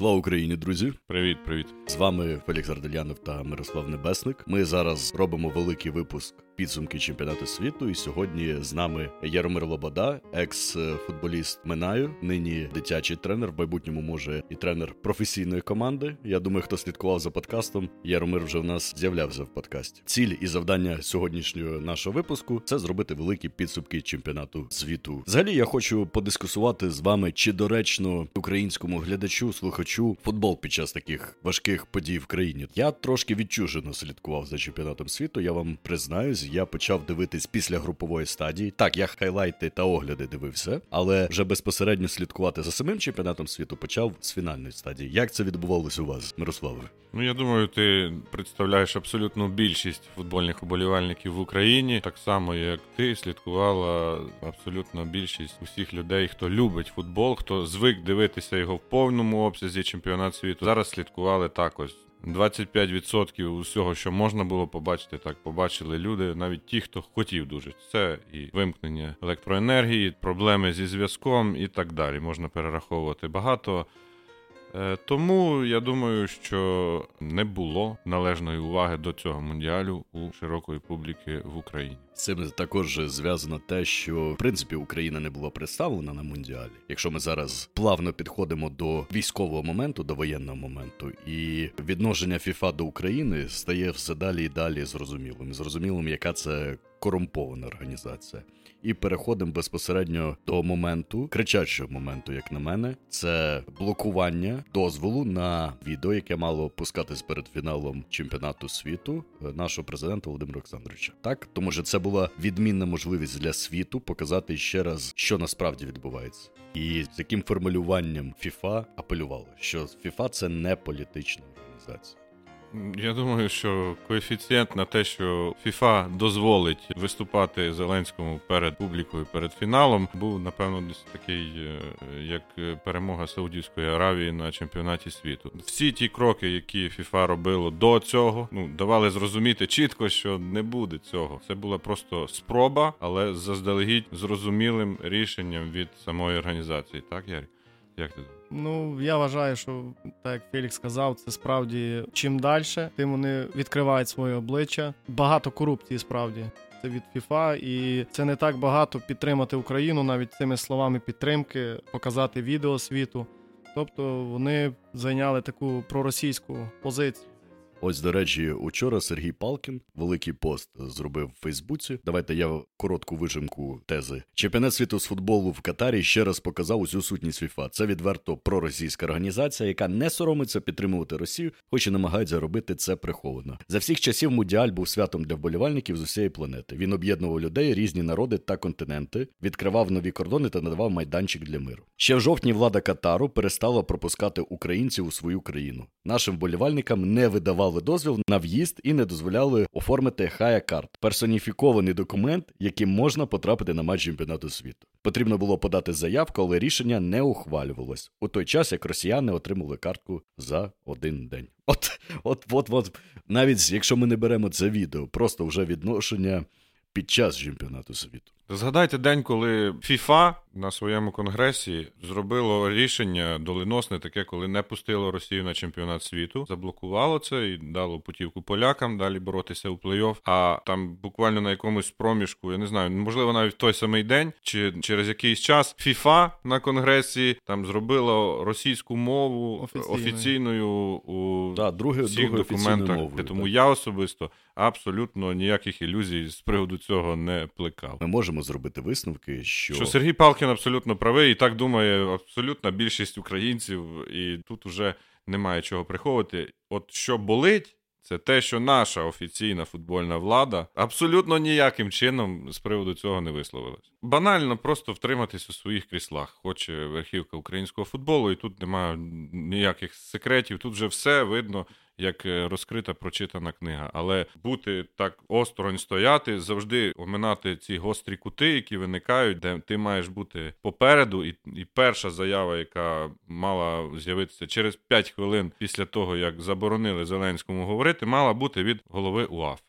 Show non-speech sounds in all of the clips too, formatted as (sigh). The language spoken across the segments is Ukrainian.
Слава Україні, друзі! Привіт, привіт! З вами Фелікс Ардельянов та Мирослав Небесник. Ми зараз робимо великий випуск підсумки чемпіонату світу. І сьогодні з нами Яромир Лобода, екс-футболіст Минаю, нині дитячий тренер. В майбутньому може і тренер професійної команди. Я думаю, хто слідкував за подкастом. Яромир вже в нас з'являвся в подкасті. Ціль і завдання сьогоднішнього нашого випуску це зробити великі підсумки чемпіонату світу. Взагалі, я хочу подискусувати з вами, чи доречно українському глядачу, слухачу футбол під час таких важких подій в країні. Я трошки відчужено слідкував за чемпіонатом світу. Я вам признаюсь я почав дивитись після групової стадії. Так, я хайлайти та огляди дивився, але вже безпосередньо слідкувати за самим чемпіонатом світу почав з фінальної стадії. Як це відбувалося у вас, Мирославе? Ну я думаю, ти представляєш абсолютну більшість футбольних уболівальників в Україні, так само як ти слідкувала абсолютно більшість усіх людей, хто любить футбол, хто звик дивитися його в повному обсязі чемпіонат світу. Зараз слідкували також 25% усього, що можна було побачити, так побачили люди, навіть ті, хто хотів дуже. Це і вимкнення електроенергії, проблеми зі зв'язком і так далі. Можна перераховувати багато. Е, тому я думаю, що не було належної уваги до цього мундіалю у широкої публіки в Україні. З цим також зв'язано те, що в принципі Україна не була представлена на мундіалі. Якщо ми зараз плавно підходимо до військового моменту, до воєнного моменту, і відношення ФІФА до України стає все далі і далі зрозумілим. Зрозумілим, яка це корумпована організація. І переходимо безпосередньо до моменту, кричачого моменту, як на мене, це блокування дозволу на відео, яке мало пускатись перед фіналом чемпіонату світу е, нашого президента Володимира Олександровича. Так, тому що це була відмінна можливість для світу показати ще раз, що насправді відбувається. І з яким формулюванням ФІФА апелювало, що ФІФА це не політична організація. Я думаю, що коефіцієнт на те, що ФІФА дозволить виступати Зеленському перед публікою перед фіналом, був напевно десь такий, е, як перемога Саудівської Аравії на чемпіонаті світу. Всі ті кроки, які ФІФА робило до цього, ну давали зрозуміти чітко, що не буде цього. Це була просто спроба, але заздалегідь зрозумілим рішенням від самої організації. Так, Ярі? Як ти думаєш? Ну, я вважаю, що так як Фелікс сказав, це справді чим далі, тим вони відкривають своє обличчя. Багато корупції справді. Це від ФІФА, і це не так багато підтримати Україну, навіть цими словами підтримки, показати відео світу. Тобто вони зайняли таку проросійську позицію. Ось, до речі, учора Сергій Палкін великий пост зробив в Фейсбуці. Давайте я коротку вижимку тези. Чемпіонат світу з футболу в Катарі ще раз показав усю сутність ФІФА. Це відверто проросійська організація, яка не соромиться підтримувати Росію, хоч і намагається робити це приховано. За всіх часів Мудіаль був святом для вболівальників з усієї планети. Він об'єднував людей, різні народи та континенти, відкривав нові кордони та надавав майданчик для миру. Ще в жовтні влада Катару перестала пропускати українців у свою країну. Нашим вболівальникам не видавали давали дозвіл на в'їзд і не дозволяли оформити хая карт персоніфікований документ, яким можна потрапити на матч чемпіонату світу. Потрібно було подати заявку, але рішення не ухвалювалось у той час, як росіяни отримали картку за один день. От, от, от, от, навіть якщо ми не беремо це відео, просто вже відношення під час чемпіонату світу. Згадайте день, коли ФІФА на своєму конгресі зробило рішення доленосне, таке, коли не пустило Росію на чемпіонат світу, заблокувало це і дало путівку полякам далі боротися у плей-офф. А там буквально на якомусь проміжку, я не знаю, можливо, навіть в той самий день чи через якийсь час ФІФА на конгресі там зробило російську мову Офіційною, офіційною у да, друге, всіх друге документах. Мовою, Тому я особисто абсолютно ніяких ілюзій з приводу цього не плекав. Ми можемо зробити висновки, що що Сергій Палкін абсолютно правий, і так думає абсолютна більшість українців, і тут уже немає чого приховувати. От що болить. Це те, що наша офіційна футбольна влада абсолютно ніяким чином з приводу цього не висловилась. Банально просто втриматись у своїх кріслах. Хоче верхівка українського футболу, і тут немає ніяких секретів. Тут вже все видно як е, розкрита прочитана книга. Але бути так осторонь стояти, завжди оминати ці гострі кути, які виникають, де ти маєш бути попереду, і, і перша заява, яка мала з'явитися через 5 хвилин після того, як заборонили Зеленському говорити, мала бути від голови УАФ.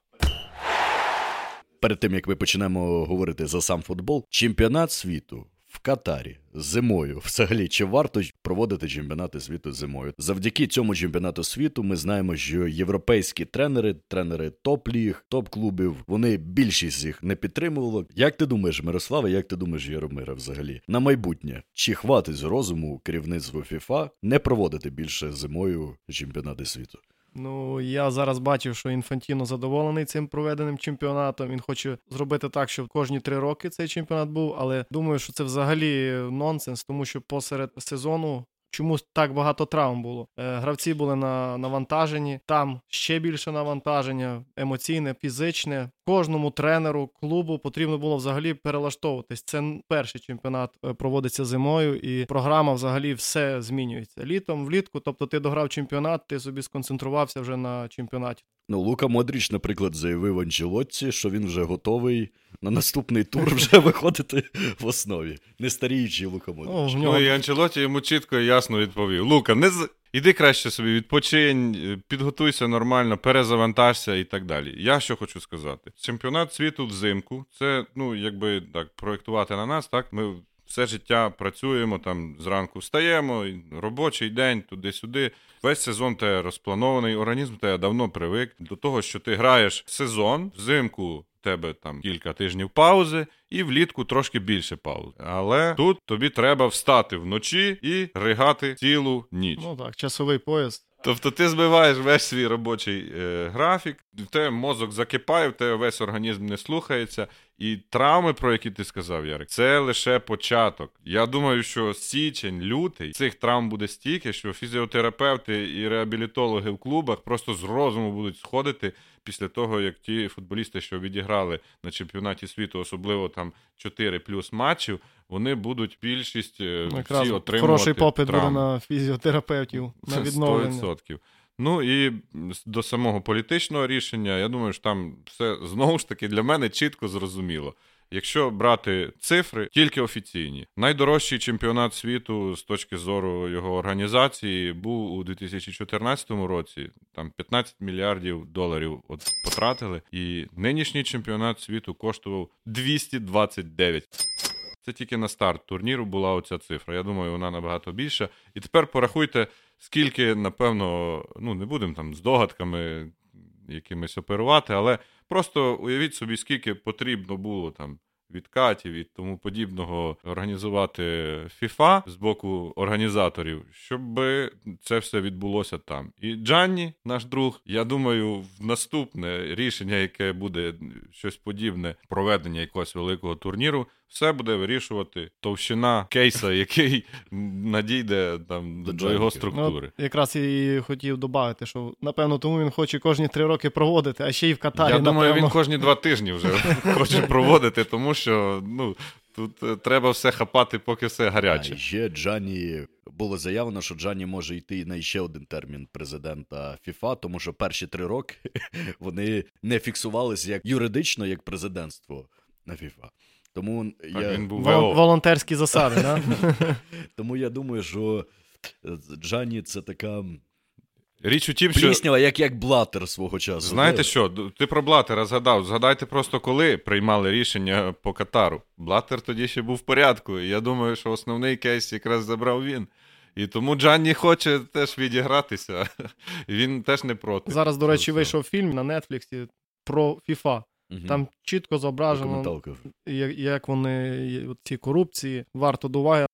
Перед тим як ми почнемо говорити за сам футбол, чемпіонат світу в Катарі зимою. Взагалі, чи варто проводити чемпіонати світу зимою? Завдяки цьому чемпіонату світу ми знаємо, що європейські тренери, тренери топ-ліг, топ-клубів, вони більшість їх не підтримували. Як ти думаєш, Мирославе, як ти думаєш, Яромира, взагалі на майбутнє? Чи хватить з розуму керівництву ФІФА не проводити більше зимою чемпіонати світу? Ну, я зараз бачив, що Інфантіно задоволений цим проведеним чемпіонатом. Він хоче зробити так, щоб кожні три роки цей чемпіонат був. Але думаю, що це взагалі нонсенс, тому що посеред сезону Чомусь так багато травм було. Е, гравці були на навантаженні, там ще більше навантаження, емоційне, фізичне. Кожному тренеру клубу потрібно було взагалі перелаштовуватись. Це перший чемпіонат е, проводиться зимою, і програма взагалі все змінюється. Літом, влітку. Тобто, ти дограв чемпіонат, ти собі сконцентрувався вже на чемпіонаті. Ну, Лука Модріч, наприклад, заявив Анчелотці, що він вже готовий на наступний тур вже (laughs) виходити в основі. Не старіючий Лука Модріч. Ну, ну і Анчелоті йому чітко і ясно відповів: Лука, не з. Іди краще собі відпочинь, підготуйся нормально, перезавантажся і так далі. Я що хочу сказати: чемпіонат світу взимку, це ну якби так проєктувати на нас. Так ми все життя працюємо там зранку встаємо, робочий день туди-сюди. Весь сезон те розпланований, організм тебе давно привик до того, що ти граєш сезон взимку. Тебе там кілька тижнів паузи, і влітку трошки більше паузи. Але тут тобі треба встати вночі і ригати цілу ніч. Ну так, часовий пояс. Тобто ти збиваєш весь свій робочий е, графік, в тебе мозок закипає, в тебе весь організм не слухається. І травми, про які ти сказав, Ярик, це лише початок. Я думаю, що січень, лютий цих травм буде стільки, що фізіотерапевти і реабілітологи в клубах просто з розуму будуть сходити після того, як ті футболісти, що відіграли на чемпіонаті світу, особливо там 4 плюс матчів, вони будуть більшість е, всі отримувати хороший попит буде на фізіотерапевтів на відновлення. 100%. Ну і до самого політичного рішення, я думаю, що там все знову ж таки для мене чітко зрозуміло. Якщо брати цифри, тільки офіційні, найдорожчий чемпіонат світу з точки зору його організації був у 2014 році. Там 15 мільярдів доларів от потратили, і нинішній чемпіонат світу коштував 229. Це тільки на старт турніру була оця цифра. Я думаю, вона набагато більша. І тепер порахуйте, скільки, напевно, ну не будемо там з догадками якимись оперувати, але просто уявіть собі, скільки потрібно було там. Відкатів і тому подібного організувати FIFA з боку організаторів, щоб це все відбулося там. І Джанні, наш друг, я думаю, в наступне рішення, яке буде щось подібне, проведення якогось великого турніру, все буде вирішувати товщина кейса, (laughs) який надійде там до, до його структури. Ну, якраз і хотів додати, що напевно тому він хоче кожні три роки проводити, а ще й в Катарі. Я думаю, напевно. він кожні два тижні вже (laughs) хоче проводити, тому що ну. Тут е, треба все хапати, поки все гаряче. А ще Джані було заявлено, що Джані може йти на ще один термін президента ФІФА, тому що перші три роки (laughs) вони не фіксувалися як юридично, як президентство на ФІФА. Тому так, я... він був Вол- волонтерські засади, да? (laughs) Тому я думаю, що Джані це така. Річ у тім, що... Як як Блатер свого часу. Знаєте що, ти про Блатера згадав. Згадайте просто, коли приймали рішення по Катару. Блатер тоді ще був в порядку. І я думаю, що основний кейс якраз забрав він. І тому Джанні хоче теж відігратися. (laughs) Він теж не проти. Зараз, до речі, вийшов фільм на Нетфліксі про FIFA. Угу. Там чітко зображено, як, як вони ці корупції варто до уваги.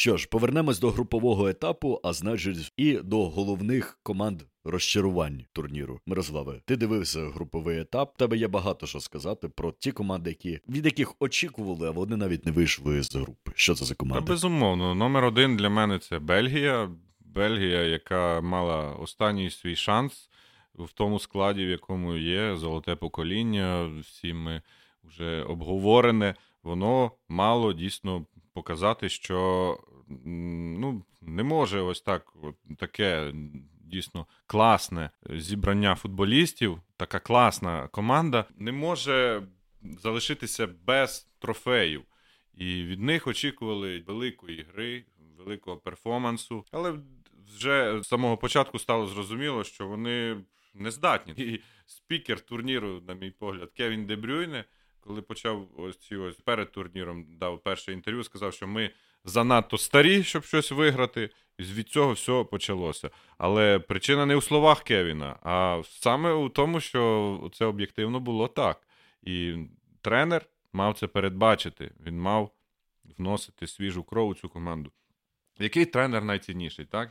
Що ж, повернемось до групового етапу, а значить, і до головних команд розчарувань турніру. Мирославе, ти дивився груповий етап. Тебе є багато що сказати про ті команди, які від яких очікували, а вони навіть не вийшли з групи. Що це за команда? Та, безумовно, номер один для мене це Бельгія. Бельгія, яка мала останній свій шанс в тому складі, в якому є золоте покоління, всі ми вже обговорене, воно мало дійсно показати, що ну, не може ось так от, таке дійсно класне зібрання футболістів, така класна команда, не може залишитися без трофеїв. І від них очікували великої гри, великого перформансу. Але вже з самого початку стало зрозуміло, що вони не здатні. І спікер турніру, на мій погляд, Кевін Дебрюйне, коли почав ось ці ось перед турніром, дав перше інтерв'ю, сказав, що ми занадто старі, щоб щось виграти. І від цього все почалося. Але причина не у словах Кевіна, а саме у тому, що це об'єктивно було так. І тренер мав це передбачити. Він мав вносити свіжу кров у цю команду. Який тренер найцінніший, так?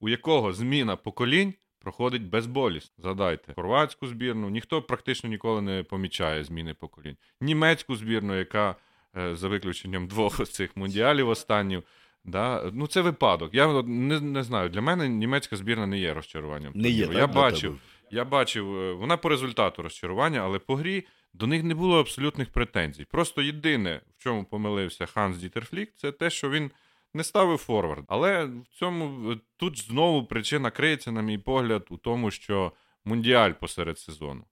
У якого зміна поколінь проходить безболісно. Згадайте, хорватську збірну ніхто практично ніколи не помічає зміни поколінь. Німецьку збірну, яка е, за виключенням двох цих мундіалів останніх, да, ну це випадок. Я не, не знаю. Для мене німецька збірна не є розчаруванням. Не є, так, Я бачив, я бачив, е, вона по результату розчарування, але по грі. До них не було абсолютних претензій. Просто єдине, в чому помилився Ханс Дітерфлік, це те, що він не ставив форвард. Але в цьому тут знову причина криється, на мій погляд, у тому, що мундіаль посеред сезону.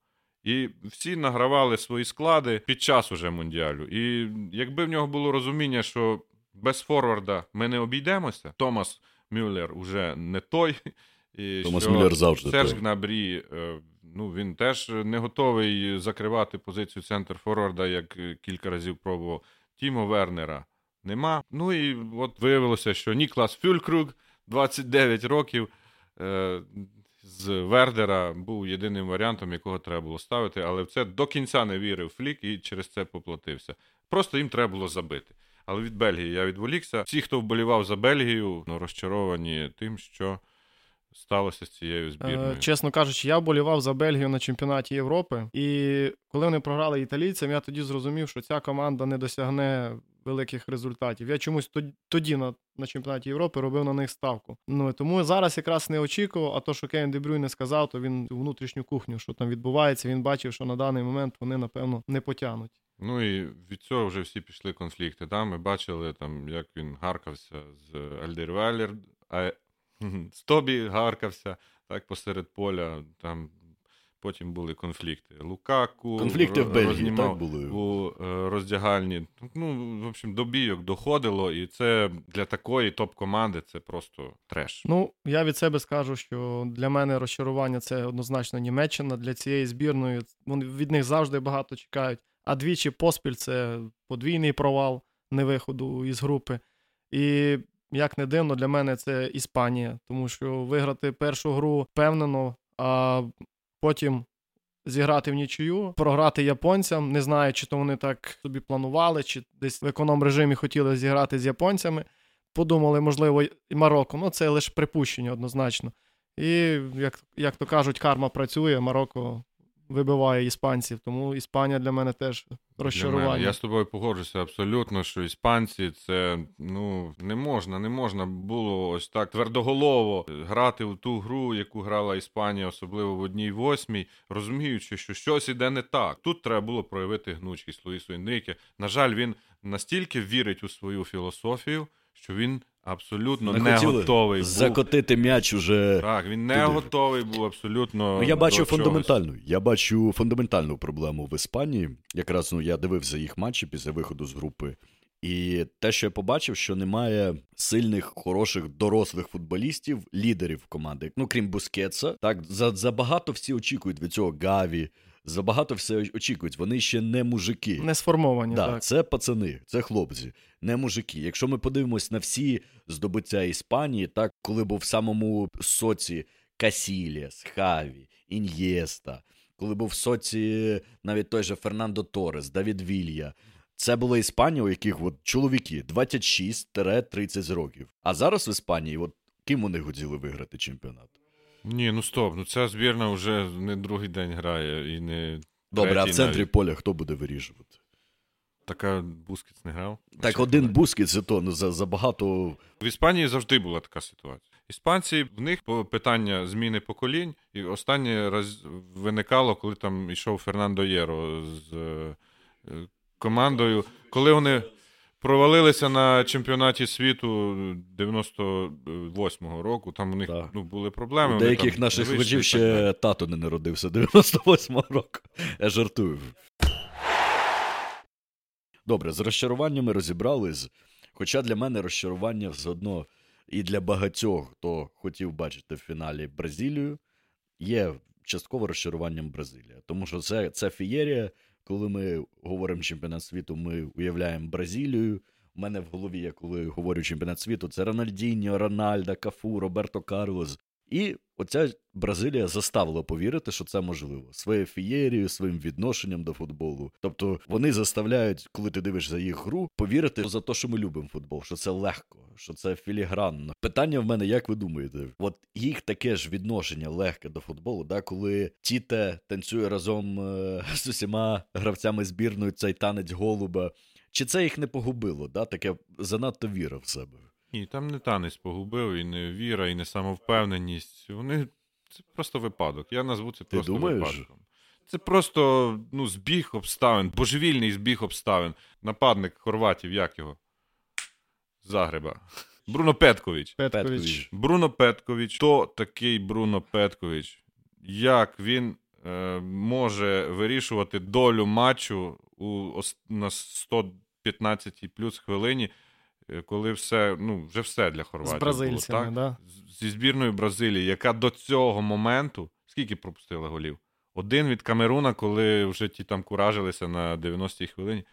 І всі награвали свої склади під час уже мундіалю. І якби в нього було розуміння, що без форварда ми не обійдемося, Томас Мюллер уже не той. І Томас що Мюллер завжди Серж той. Гнабрі, е, ну він теж не готовий закривати позицію центр форварда, як кілька разів пробував. Тімо Вернера нема. Ну і от виявилося, що Ніклас Фюлькруг, 29 років. Е, з Вердера був єдиним варіантом, якого треба було ставити, але в це до кінця не вірив Флік і через це поплатився. Просто їм треба було забити. Але від Бельгії я відволікся. Всі, хто вболівав за Бельгію, ну, розчаровані тим, що сталося з цією збірною. Е, чесно кажучи, я вболівав за Бельгію на чемпіонаті Європи, і коли вони програли італійцям, я тоді зрозумів, що ця команда не досягне великих результатів. Я чомусь тоді на на чемпіонаті Європи робив на них ставку. Ну тому зараз якраз не очікував. А то, що Кевін Дебрюй не сказав, то він внутрішню кухню, що там відбувається. Він бачив, що на даний момент вони напевно не потягнуть. Ну і від цього вже всі пішли конфлікти. Там ми бачили, там, як він гаркався з Альдервалер, а з Тобі гаркався так посеред поля. Там Потім були конфлікти. Лукаку конфлікти в Бельгії так були у е, роздягальні. Ну, в общем, до бійок доходило, і це для такої топ-команди це просто треш. Ну, я від себе скажу, що для мене розчарування це однозначно Німеччина. Для цієї збірної вони від них завжди багато чекають. А двічі поспіль це подвійний провал невиходу із групи. І як не дивно, для мене це Іспанія, тому що виграти першу гру впевнено, а потім зіграти в нічию, програти японцям. Не знаю, чи то вони так собі планували, чи десь в економ режимі хотіли зіграти з японцями. Подумали, можливо, і Марокко. Ну, це лише припущення однозначно. І, як як то кажуть, карма працює, Марокко вибиває іспанців. Тому Іспанія для мене теж розчарування. Мене. Я з тобою погоджуся абсолютно, що іспанці це ну не можна, не можна було ось так твердоголово грати в ту гру, яку грала Іспанія, особливо в одній восьмій, розуміючи, що щось іде не так. Тут треба було проявити гнучкість Луїсу Енріке. На жаль, він настільки вірить у свою філософію, що він абсолютно не, не готовий був. закотити м'яч уже. Так, він не туди. готовий був абсолютно. Ну, я бачу фундаментальну. Я бачу фундаментальну проблему в Іспанії. Якраз ну я дивився їх матчі після виходу з групи. І те, що я побачив, що немає сильних, хороших, дорослих футболістів, лідерів команди. Ну крім Бускетса, так за забагато всі очікують від цього Гаві, забагато все очікують. Вони ще не мужики. Не сформовані. Да, так. Це пацани, це хлопці, не мужики. Якщо ми подивимось на всі здобуття Іспанії, так коли був в самому соці Касіліас, Хаві, Ін'єста, коли був в соці навіть той же Фернандо Торес, Давід Вілья. Це була Іспанія, у яких от чоловіки 26-30 років. А зараз в Іспанії, от ким вони хотіли виграти чемпіонат? Ні, ну стоп, ну ця збірна вже не другий день грає і не. Добре, а в центрі навіть. поля хто буде вирішувати? Така Бускіц не грав. Так, Чи один Бускіц, це то ну, за, за багато. В Іспанії завжди була така ситуація. Іспанці в них питання зміни поколінь, і останнє раз виникало, коли там йшов Фернандо Єро з е, командою, коли вони провалилися на чемпіонаті світу 98-го року. Там у них Так. ну, були проблеми. У деяких там наших далі. ще тато не народився (laughs) 98-го року. Я жартую. Добре, з розчаруваннями розібрались. Хоча для мене розчарування все одно і для багатьох, хто хотів бачити в фіналі Бразилію, є частково розчаруванням Бразилія. Тому що це, це фієрія, коли ми говоримо чемпіонат світу, ми уявляємо Бразилію. У мене в голові, я коли говорю чемпіонат світу, це Рональдіньо, Рональда, Кафу, Роберто Карлос. І оця Бразилія заставила повірити, що це можливо своєю фієрією, своїм відношенням до футболу. Тобто вони заставляють, коли ти дивишся їх гру, повірити за те, що ми любимо футбол, що це легко, що це філігранно. Питання в мене, як ви думаєте, от їх таке ж відношення легке до футболу, да, коли Тіте танцює разом е- з усіма гравцями збірної цей танець голуба. Чи це їх не погубило? да, Таке занадто віра в себе. Ні, там не танець погубив, і не віра, і не самовпевненість. Вони це просто випадок. Я назву це Ти просто думаєш? випадком. Це просто ну, збіг обставин, божевільний збіг обставин. Нападник хорватів, як його? Загреба. Бруно Петкович. Петкович. Бруно Петкович. Хто такий Бруно Петкович? Як він е, може вирішувати долю матчу у, ос- на 115 плюс хвилині, коли все, ну, вже все для З бразильцями, було, так? Да? Зі збірною Бразилії, яка до цього моменту скільки пропустила голів? Один від Камеруна, коли вже ті там куражилися на 90-й хвилині.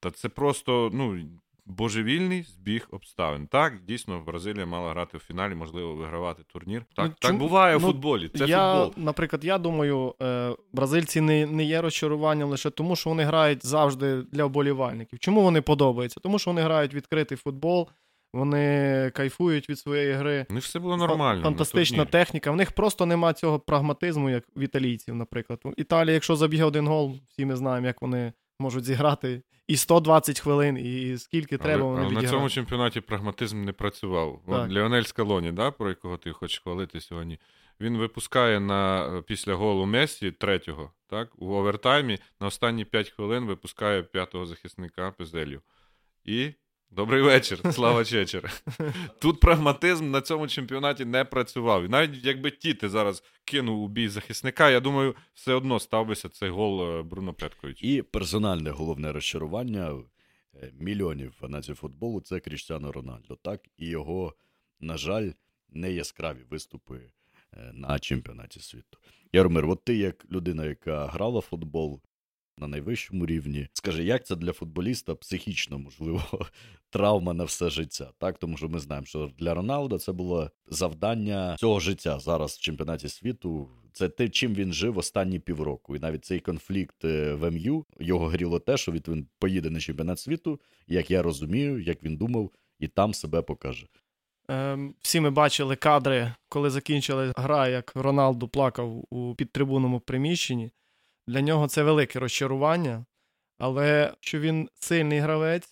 Та це просто ну, божевільний збіг обставин. Так, дійсно, Бразилія мала грати в фіналі, можливо, вигравати турнір. Так, Ну, так чому- буває у ну, футболі. Це я, футбол. наприклад, я думаю, е, бразильці не, не є розчаруванням лише тому, що вони грають завжди для вболівальників. Чому вони подобаються? Тому що вони грають відкритий футбол, вони кайфують від своєї гри. Них все було нормально. Фантастична техніка. В них просто нема цього прагматизму, як в італійців, наприклад. Італія, якщо заб'є один гол, всі ми знаємо, як вони можуть зіграти і 120 хвилин, і скільки треба, вони але на цьому чемпіонаті прагматизм не працював. Так. Леонель Скалоні, да, про якого ти хочеш хвалити сьогодні. Він випускає на після голу Месі третього, так, у овертаймі на останні 5 хвилин випускає п'ятого захисника Пезелю. І добрий вечір, слава Чечер. Тут прагматизм на цьому чемпіонаті не працював. І навіть якби Тіти зараз кинув у бій захисника, я думаю, все одно ставбися цей гол е, Бруно Петкович. І персональне головне розчарування е, мільйонів фанатів футболу це Кріштіано Рональдо. Так, і його, на жаль, не яскраві виступи е, на чемпіонаті світу. Яромир, от ти, як людина, яка грала в футбол на найвищому рівні, скажи, як це для футболіста психічно, можливо, (laughs) травма на все життя? Так, тому що ми знаємо, що для Роналда це було завдання цього життя зараз в чемпіонаті світу. Це те, чим він жив останні півроку. І навіть цей конфлікт е, в МЮ його гріло те, що він поїде на чемпіонат світу, як я розумію, як він думав, і там себе покаже. Ем, всі ми бачили кадри, коли закінчилась гра, як Роналду плакав у підтрибунному приміщенні. Для нього це велике розчарування. Але що він сильний гравець,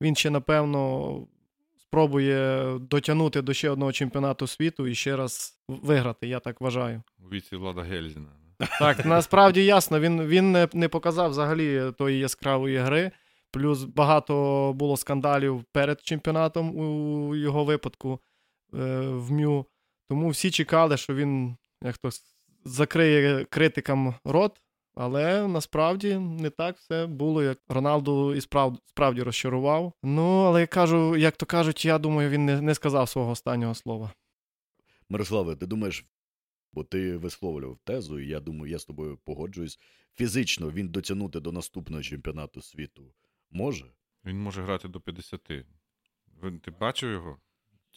він ще, напевно, спробує дотягнути до ще одного чемпіонату світу і ще раз виграти, я так вважаю. У віці Влада Гельзіна. Так, насправді ясно, він, він не, не показав взагалі тої яскравої гри. Плюс багато було скандалів перед чемпіонатом у його випадку е, в МЮ. Тому всі чекали, що він як то закриє критикам рот. Але насправді не так все було, як Роналду і справ, справді розчарував. Ну, але я кажу, як то кажуть, я думаю, він не, не сказав свого останнього слова. Мирославе, ти думаєш, бо ти висловлював тезу, і я думаю, я з тобою погоджуюсь. Фізично він дотягнути до наступного чемпіонату світу може? Він може грати до 50. Ти бачив його?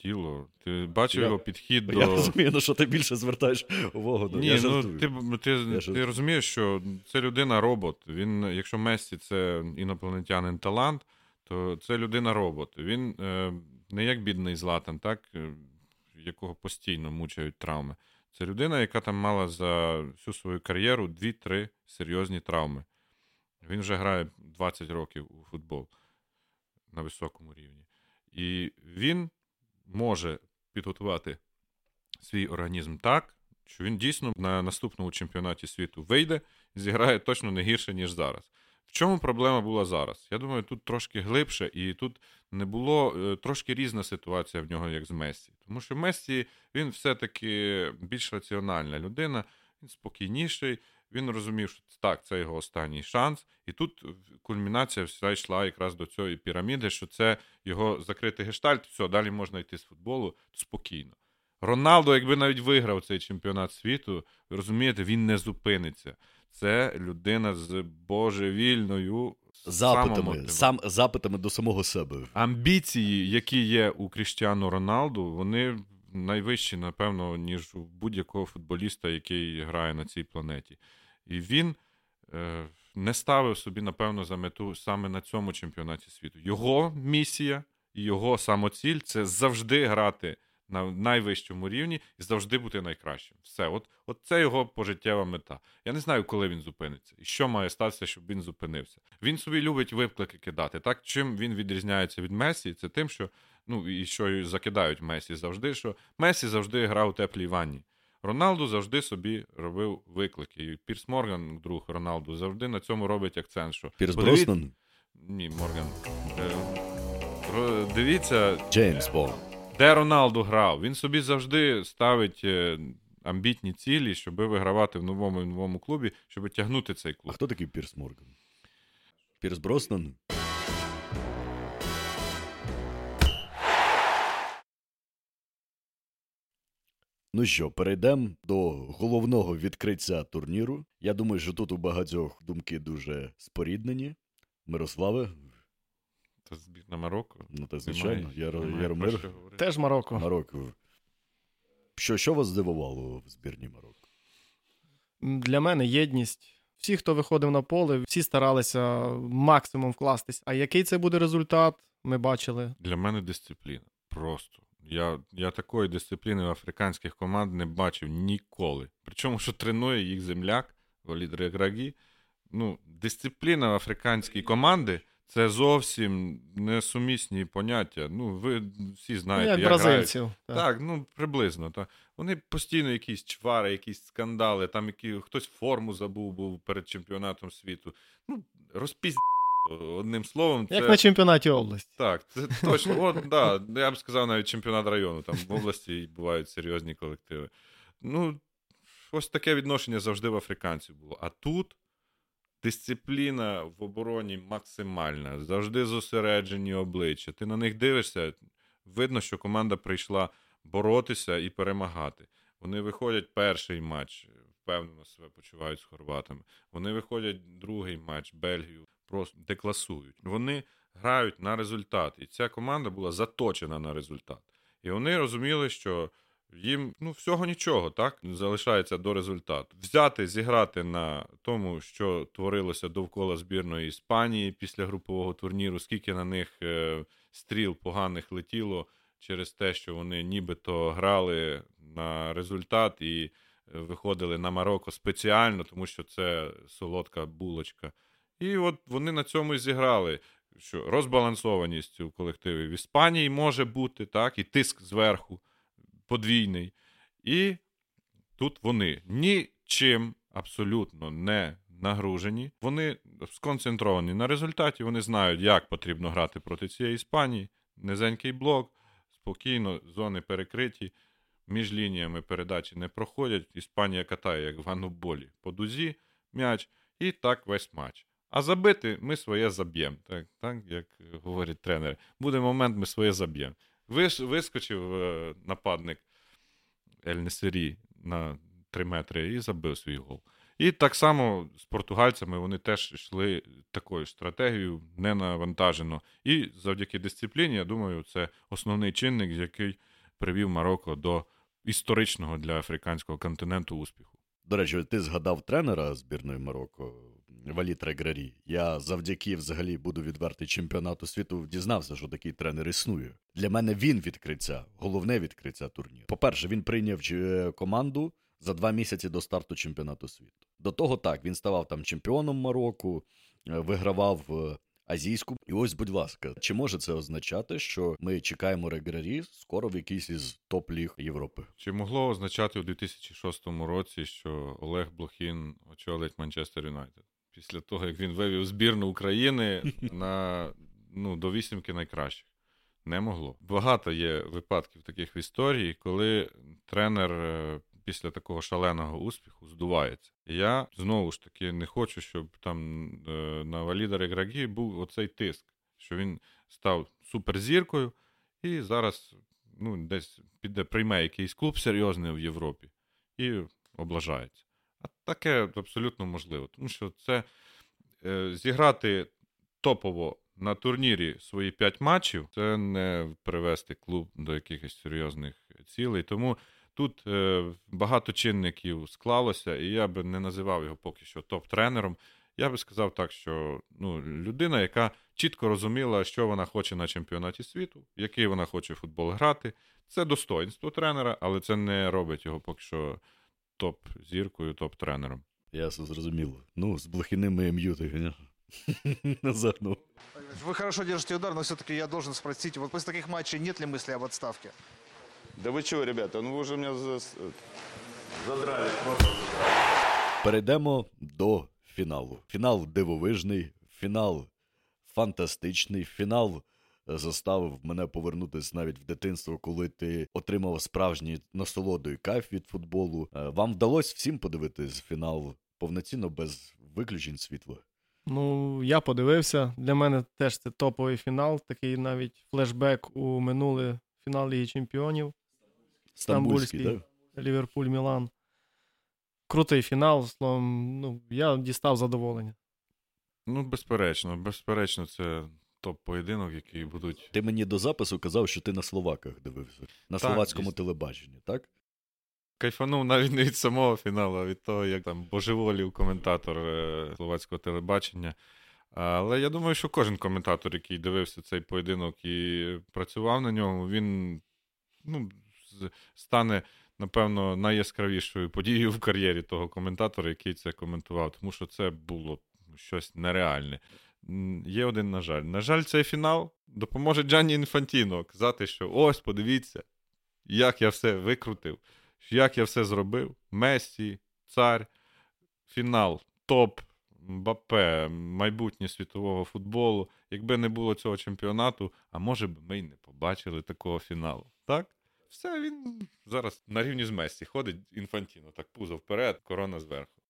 Тіло, ти бачив Я- його підхід до. Я розумію, на що ти більше звертаєш увагу. Ну, Ні, я ну жартую. ти, б- ти, ти розумієш, що це людина-робот. Він, якщо Мессі це інопланетянин талант, то це людина-робот. Він е, не як бідний Златан, так, е, якого постійно мучають травми. Це людина, яка там мала за всю свою кар'єру 2-3 серйозні травми. Він вже грає 20 років у футбол на високому рівні. І він може підготувати свій організм так, що він дійсно на наступному чемпіонаті світу вийде і зіграє точно не гірше, ніж зараз. В чому проблема була зараз? Я думаю, тут трошки глибше, і тут не було е, трошки різна ситуація в нього, як з Месі. Тому що Месі він все-таки більш раціональна людина, він спокійніший. Він розумів, що так, це його останній шанс. І тут кульмінація вся йшла якраз до цієї піраміди, що це його закритий гештальт, все, далі можна йти з футболу спокійно. Роналдо, якби навіть виграв цей чемпіонат світу, ви розумієте, він не зупиниться. Це людина з божевільною запитами, сам, запитами до самого себе. Амбіції, які є у Кріштіану Роналду, вони найвищі, напевно, ніж у будь-якого футболіста, який грає на цій планеті. І він е, не ставив собі, напевно, за мету саме на цьому чемпіонаті світу. Його місія і його самоціль це завжди грати на найвищому рівні і завжди бути найкращим. Все, от, от це його пожиттєва мета. Я не знаю, коли він зупиниться і що має статися, щоб він зупинився. Він собі любить виклики кидати. Так, чим він відрізняється від Месі, це тим, що ну і що закидають Месі завжди. Що Месі завжди грав у теплій ванні. Роналду завжди собі робив виклики. І Пірс Морган, друг Роналду, завжди на цьому робить акцент. що Пірс Броснан? Ні, Морган. Е, дивіться, Джеймс Бонд. Де Роналду грав? Він собі завжди ставить е, амбітні цілі, щоб вигравати в новому новому клубі, щоб тягнути цей клуб. А хто такий Пірс Морган? Пірс Броснан? Ну що, перейдемо до головного відкриття турніру. Я думаю, що тут у багатьох думки дуже споріднені. Мирославе, це збірна Марокко. Ну, та звичайно, Яромир. Теж Марокко. Марокко. Що що вас здивувало в збірні Марокко? Для мене єдність. Всі, хто виходив на поле, всі старалися максимум вкластись. А який це буде результат, ми бачили. Для мене дисципліна. Просто. Я я такої дисципліни в африканських команд не бачив ніколи. Причому, що тренує їх земляк, Валід Реграгі. Ну, дисципліна в африканській команди це зовсім несумісні поняття. Ну, ви всі знаєте, як, як бразильців. Так. так, ну приблизно. Так. Вони постійно якісь чвари, якісь скандали, там які хтось форму забув був перед чемпіонатом світу. Ну, розпізд. Одним словом, це... як на чемпіонаті області. Так, це точно. От, (laughs) да, Я б сказав навіть чемпіонат району. Там в області бувають серйозні колективи. Ну, ось таке відношення завжди в африканців було. А тут Дисципліна в обороні максимальна, завжди зосереджені обличчя. Ти на них дивишся, видно, що команда прийшла боротися і перемагати. Вони виходять перший матч, впевнено себе почувають з хорватами. Вони виходять другий матч, Бельгію, просто декласують. Вони грають на результат. І ця команда була заточена на результат. І вони розуміли, що їм ну, всього нічого так залишається до результату. Взяти, зіграти на тому, що творилося довкола збірної Іспанії після групового турніру, скільки на них е, стріл поганих летіло через те, що вони нібито грали на результат і е, виходили на Марокко спеціально, тому що це солодка булочка. І от вони на цьому і зіграли. Що розбалансованість у колективі в Іспанії може бути, так, і тиск зверху подвійний. І тут вони нічим абсолютно не нагружені. Вони сконцентровані на результаті, вони знають, як потрібно грати проти цієї Іспанії. Низенький блок, спокійно, зони перекриті, між лініями передачі не проходять. Іспанія катає, як в гануболі, по дузі м'яч, і так весь матч. А забити ми своє заб'ємо. Так, так, як говорять тренери. Буде момент, ми своє заб'ємо. Вис, вискочив е, нападник Ель Несері на 3 метри і забив свій гол. І так само з португальцями вони теж йшли такою стратегією, не навантажено. І завдяки дисципліні, я думаю, це основний чинник, який привів Марокко до історичного для африканського континенту успіху. До речі, ти згадав тренера збірної Марокко Валіт Реграрі. Я завдяки взагалі буду відвертий чемпіонату світу дізнався, що такий тренер існує. Для мене він відкриття, головне відкриття турніру. По-перше, він прийняв е, команду за два місяці до старту чемпіонату світу. До того так він ставав там чемпіоном Марокко, е, вигравав е, азійську. І ось, будь ласка, чи може це означати, що ми чекаємо реграрі скоро в якийсь із топ-ліг Європи? Чи могло означати у 2006 році, що Олег Блохін очолить Манчестер Юнайтед? Після того, як він вивів збірну України (laughs) на, ну, до вісімки найкращих. Не могло. Багато є випадків таких в історії, коли тренер е, після такого шаленого успіху здувається. Я знову ж таки не хочу, щоб там е, на Валіда Реграгі був оцей тиск, що він став суперзіркою і зараз ну, десь піде прийме якийсь клуб серйозний в Європі і облажається. А таке абсолютно можливо. Тому що це е, зіграти топово на турнірі свої 5 матчів, це не привести клуб до якихось серйозних цілей. Тому тут е, багато чинників склалося, і я би не називав його поки що топ-тренером. Я би сказав так, що ну, людина, яка чітко розуміла, що вона хоче на чемпіонаті світу, який вона хоче футбол грати. Це достоинство тренера, але це не робить його поки що топ-зіркою, топ-тренером. Ясно, зрозуміло. Ну, з блохиними МЮ ти, звісно. Загнув. Вы хорошо держите удар, но все-таки я должен спросить, вот после таких матчей нет ли мысли об отставке? Да вы чего, ребята, ну вы уже меня за- задрали. Перейдемо до фіналу. Фінал дивовижний, фінал фантастичний, фінал е, заставив мене повернутися навіть в дитинство, коли ти отримав справжній насолоду і кайф від футболу. Е, Вам вдалося всім подивитись фінал повноцінно без виключень світла. Ну, я подивився. Для мене теж це топовий фінал, такий навіть флешбек у минуле фінал Ліги Чемпіонів. Стамбульський, Стамбульський. Ліверпуль Мілан. Крутий фінал, словом, ну, я дістав задоволення. Ну, безперечно, безперечно, це топ-поєдинок, який будуть. Ти мені до запису казав, що ти на словаках дивився. На Так, словацькому дійсно. телебаченні, так? Кайфанув навіть не від самого фіналу, а від того, як там божеволів коментатор е, словацького телебачення. Але я думаю, що кожен коментатор, який дивився цей поєдинок і працював на ньому, він ну, стане, напевно, найяскравішою подією в кар'єрі того коментатора, який це коментував, тому що це було щось нереальне. Є один, на жаль. На жаль, цей фінал допоможе Джанні Інфантіно казати, що ось, подивіться, як я все викрутив, як я все зробив. Месі, цар, фінал, топ, Мбапе, майбутнє світового футболу. Якби не було цього чемпіонату, а може б ми й не побачили такого фіналу. Так? Все, він зараз на рівні з Месі ходить інфантіно, так пузо вперед, корона зверху.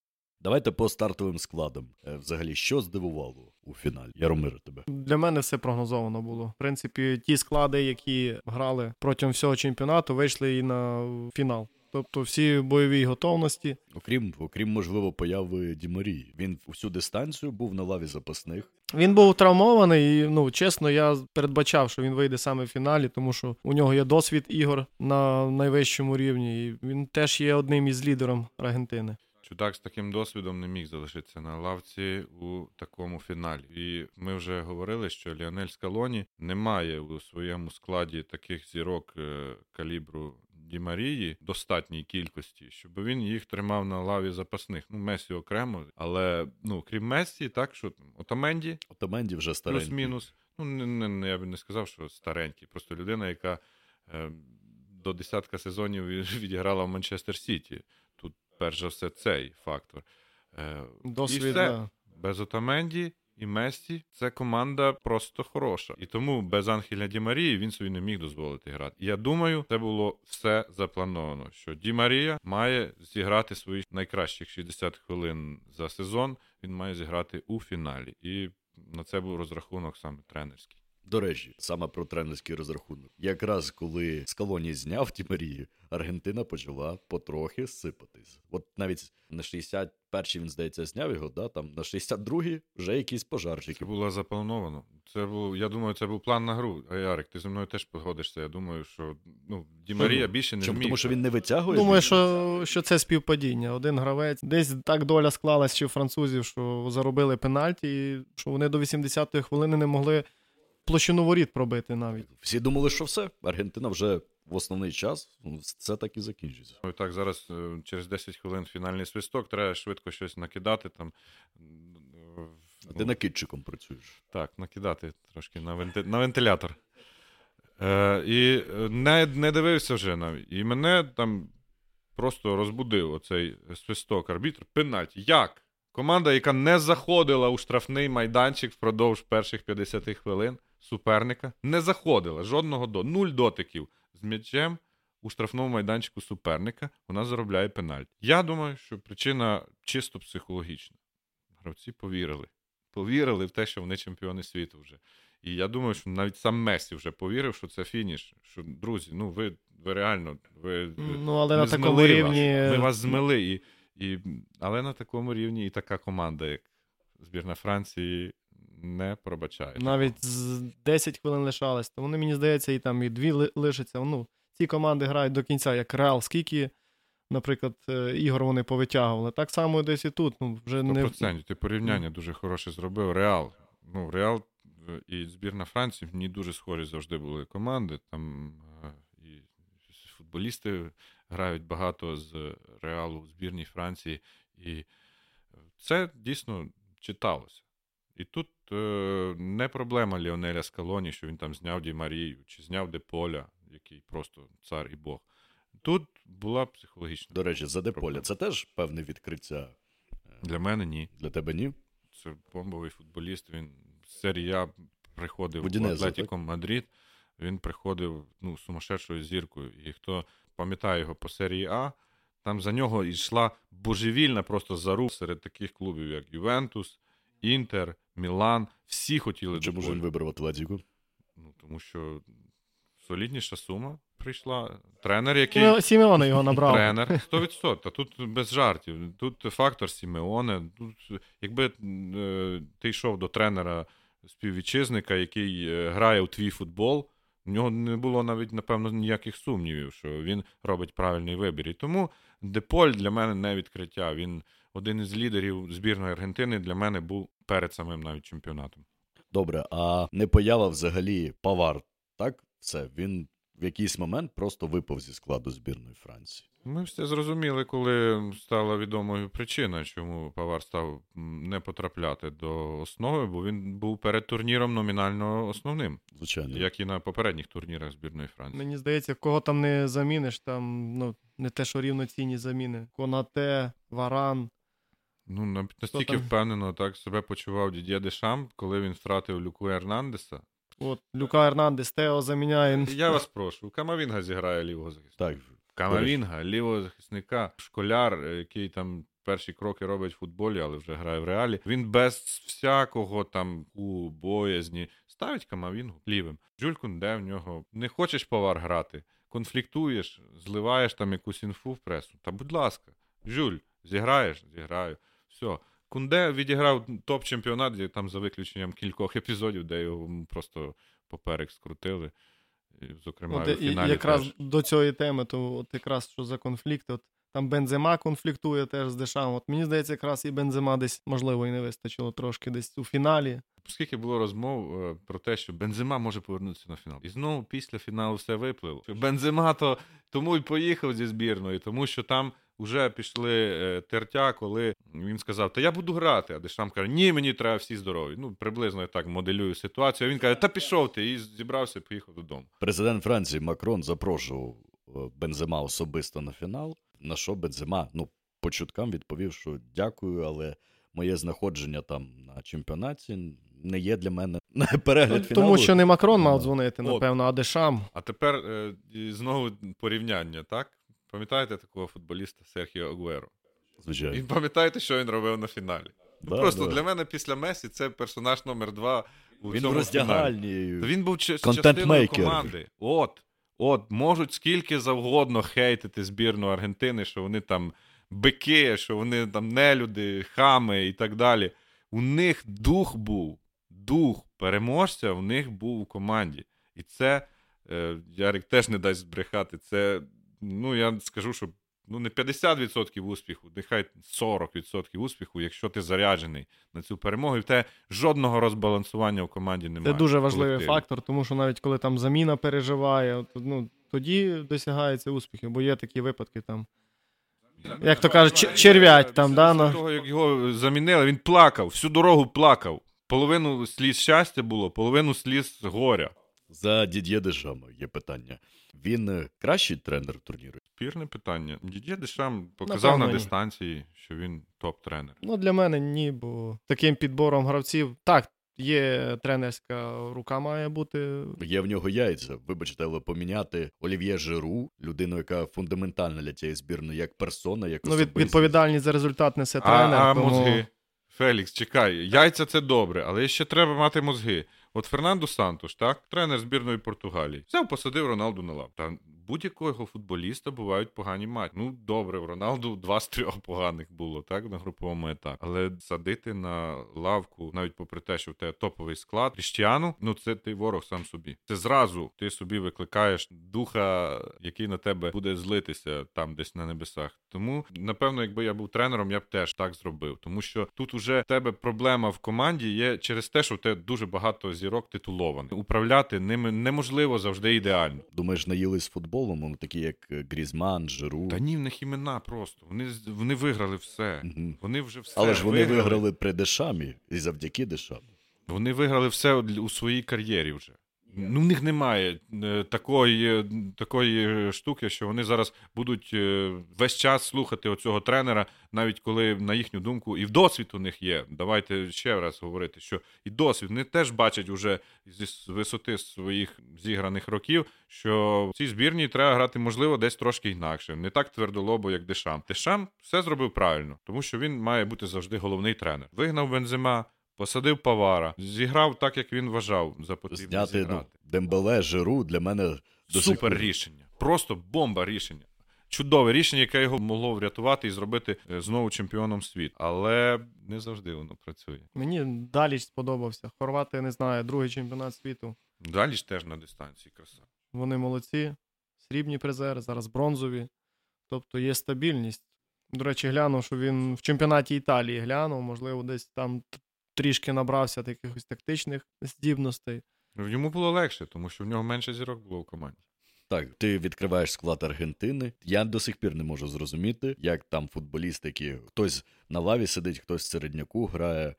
Давайте по стартовим складам. Е, Взагалі, що здивувало у фіналі? Яромире тебе. Для мене все прогнозовано було. В принципі, ті склади, які грали протягом всього чемпіонату, вийшли і на фінал. Тобто всі бойові готовності. Окрім, окрім можливо, появи Дімарії. Він всю дистанцію був на лаві запасних. Він був травмований, і ну чесно, я передбачав, що він вийде саме в фіналі, тому що у нього є досвід ігор на найвищому рівні. І він теж є одним із лідером Аргентини. Чудак з таким досвідом не міг залишитися на лавці у такому фіналі. І ми вже говорили, що Ліонель Скалоні не має у своєму складі таких зірок е, калібру Ді Марії достатній кількості, щоб він їх тримав на лаві запасних. Ну, Месі окремо, але ну, крім Месі, так що Отаменді Отаменді вже старенький. плюс-мінус. Ну, не, не, не, я б не сказав, що старенький. Просто людина, яка е, до десятка сезонів (laughs) відіграла в Манчестер Сіті. Перш за все, цей фактор. Е, і все. да. Без Отаменді і Месі це команда просто хороша. І тому без Ангеля Ді Марії він собі не міг дозволити грати. І я думаю, це було все заплановано. Що Ді Марія має зіграти свої найкращих 60 хвилин за сезон. Він має зіграти у фіналі. І на це був розрахунок саме тренерський. До речі, саме про тренерський розрахунок. Якраз коли Скалоні зняв Тімарію, Аргентина почала потрохи сипатись. От навіть на 61-й він, здається, зняв його, да? там на 62-й вже якісь пожарчики. Це було заплановано. Це був, я думаю, це був план на гру. А Ярик, ти зі мною теж погодишся. Я думаю, що ну, Ді Марія більше не Чому? зміг. Тому що він не витягує. Думаю, що, що це співпадіння. Один гравець. Десь так доля склалась чи французів, що заробили пенальті, і що вони до 80-ї хвилини не могли площину воріт пробити навіть. Всі думали, що все. Аргентина вже в основний час ну, це так і закінчиться. Ну, так, зараз е, через 10 хвилин фінальний свисток, треба швидко щось накидати там. А ти накидчиком працюєш. Так, накидати трошки на, венти... на вентилятор. Е, і не, не дивився вже навіть. І мене там просто розбудив оцей свисток арбітр. Пенальті. Як? Команда, яка не заходила у штрафний майданчик впродовж перших 50 хвилин суперника, не заходила жодного до нуль дотиків з м'ячем у штрафному майданчику суперника, вона заробляє пенальті. Я думаю, що причина чисто психологічна. Гравці повірили. Повірили в те, що вони чемпіони світу вже. І я думаю, що навіть сам Месі вже повірив, що це фініш. Що, друзі, ну ви, ви реально, ви Ну, але ми на такому рівні. Вас. Ми вас змили. І І, але на такому рівні і така команда, як збірна Франції, не пробачає. Навіть з 10 хвилин лишалось, то вони, мені здається, і там і дві ли- лишаться. Ну, ці команди грають до кінця, як Реал, скільки, наприклад, е, ігор вони повитягували. Так само десь і тут. Ну, вже не... 100%. Ти порівняння дуже хороше зробив. Реал. Ну, Реал е, і збірна Франції мені дуже схожі завжди були команди. Там е, і футболісти грають багато з Реалу збірній Франції. І це дійсно читалося. І тут е, не проблема Ліонеля Скалоні, що він там зняв Ді Марію, чи зняв Деполя, який просто цар і Бог. Тут була психологічна. До речі, за Деполя проблема. це теж певне відкриття. Для мене ні. Для тебе ні? Це бомбовий футболіст. Він з серії А приходив Удінезе, в Атлетіко Мадрид. Він приходив ну, сумасшедшою зіркою. І хто пам'ятає його по серії А, там за нього йшла божевільна просто заруба серед таких клубів, як Ювентус, Інтер, Мілан. Всі хотіли Чому ж він вибрав Атлетіку? Ну, тому що солідніша сума прийшла. Тренер, який. Сіме- Сімеоне його набрав. Тренер 100%. Та тут без жартів. Тут фактор Сімеоне. Тут, якби е, ти йшов до тренера співвітчизника, який е, грає у твій футбол, в нього не було навіть, напевно, ніяких сумнівів, що він робить правильний вибір. І тому Деполь для мене не відкриття. Він один із лідерів збірної Аргентини для мене був перед самим навіть чемпіонатом. Добре, а не поява взагалі Павар, так? Все, він в якийсь момент просто випав зі складу збірної Франції. Ми все зрозуміли, коли стала відомою причина, чому Павар став не потрапляти до основи, бо він був перед турніром номінально основним, Звичайно. як і на попередніх турнірах збірної Франції. Мені здається, кого там не заміниш, там ну, не те, що рівноцінні заміни. Конате, Варан. Ну, настільки впевнено так себе почував Дідє Дешам, коли він втратив Люку Ернандеса. От Люка Ернандес, Тео заміняє. Я вас прошу, Камавінга зіграє лівого захисника. Так, Камавінга, лівого захисника, школяр, який там перші кроки робить в футболі, але вже грає в реалі. Він без всякого там у боязні ставить Камавінгу лівим. Жюль Кунде в нього не хочеш повар грати, конфліктуєш, зливаєш там якусь інфу в пресу. Та будь ласка, Жюль, зіграєш? Зіграю. Все. Кунде відіграв топ-чемпіонат, там за виключенням кількох епізодів, де його просто поперек скрутили. Зокрема, От, в і, якраз теж. до цієї теми, то от якраз що за конфлікт, от там Бензема конфліктує теж з Дешам. От мені здається, якраз і Бензема десь, можливо, і не вистачило трошки десь у фіналі. Скільки було розмов е, про те, що Бензема може повернутися на фінал. І знову після фіналу все виплило. Що Бензема то тому й поїхав зі збірної, тому що там вже пішли е, тертя, коли він сказав: Та я буду грати. А Дешам каже, ні, мені треба всі здорові. Ну, приблизно я так моделюю ситуацію. А він каже, та пішов ти, і зібрався, поїхав додому. Президент Франції Макрон запрошував е, Бензема особисто на фінал. На що Бензема, ну, по чуткам відповів, що дякую, але моє знаходження там на чемпіонаті не є для мене на (laughs) перегляд Ну, фіналу. Тому що не Макрон мав дзвонити, От. напевно, а Дешам. А тепер е, знову порівняння, так? Пам'ятаєте такого футболіста Серхіо Агуеро? Звичайно. І пам'ятаєте, що він робив на фіналі? Да, Просто да. для мене після Месі це персонаж номер два у Він в цьому роздягальні. фіналі. Він був частиною команди. От, от, можуть скільки завгодно хейтити збірну Аргентини, що вони там бики, що вони там нелюди, хами і так далі. У них дух був, дух переможця в них був у команді. І це, е, Ярик теж не дасть збрехати. Це, ну я скажу, що ну не 50% успіху, нехай 40% успіху, якщо ти заряджений на цю перемогу, і в те жодного розбалансування в команді немає. Це дуже важливий колективі. фактор, тому що навіть коли там заміна переживає, ну, тоді досягається успіхів, бо є такі випадки там. Як то кажуть, черв'ять там, да, Після того, як його замінили, він плакав, всю дорогу плакав. Половину сліз щастя було, половину сліз горя. За Дід'є Дешама є питання. Він е, кращий тренер турніру? Спірне питання. Дід'є Дешам показав Напевно, на ні. дистанції, що він топ-тренер. Ну, для мене ні, бо таким підбором гравців. Так, є тренерська рука має бути. Є в нього яйця. Вибачте, але поміняти Олів'є Жиру, людину, яка фундаментальна для цієї збірної, як персона, як Ну, від, відповідальність за результат несе А, а тому... мозги? Фелікс, чекай, яйця це добре, але ще треба мати мозги. От Фернандо Сантуш, так, тренер збірної Португалії, взяв, посадив Роналду на лав. Та будь-якого футболіста бувають погані матчі. Ну, добре, в Роналду два з трьох поганих було, так, на груповому етапі. Але садити на лавку, навіть попри те, що в тебе топовий склад, Кріштіану, ну це ти ворог сам собі. Це зразу ти собі викликаєш духа, який на тебе буде злитися там десь на небесах. Тому, напевно, якби я був тренером, я б теж так зробив. Тому що тут уже в тебе проблема в команді є через те, що в тебе дуже багато зірок титулованих. Управляти ними неможливо завжди ідеально. Думаєш, наїлись футболом, вони такі як е, Грізман, Жиру. Та ні, в них імена просто. Вони вони виграли все. Угу. Вони вже все. Але ж вони виграли при Дешамі і завдяки Дешамі. Вони виграли все у своїй кар'єрі вже. Ну, в них немає е, такої, такої штуки, що вони зараз будуть е, весь час слухати оцього тренера, навіть коли, на їхню думку, і в досвід у них є. Давайте ще раз говорити, що і досвід вони теж бачать уже зі висоти своїх зіграних років, що в цій збірній треба грати, можливо, десь трошки інакше, не так твердолобо, як Дешам. Дешам все зробив правильно, тому що він має бути завжди головний тренер. Вигнав Бензема. Посадив Павара, зіграв так, як він вважав за потрібне Зняти ну. Дембеле, Жиру для мене до Супер рішення. Просто бомба рішення. Чудове рішення, яке його могло врятувати і зробити е, знову чемпіоном світу. Але не завжди воно працює. Мені далі сподобався. Хорвати, не знаю, другий чемпіонат світу. Далі ж теж на дистанції краса. Вони молодці, срібні призери, зараз бронзові. Тобто є стабільність. До речі, глянув, що він в чемпіонаті Італії глянув, можливо, десь там трішки набрався якихось тактичних здібностей. Ну, Йому було легше, тому що в нього менше зірок було в команді. Так, ти відкриваєш склад Аргентини. Я до сих пір не можу зрозуміти, як там футболісти, які хтось на лаві сидить, хтось в середняку грає.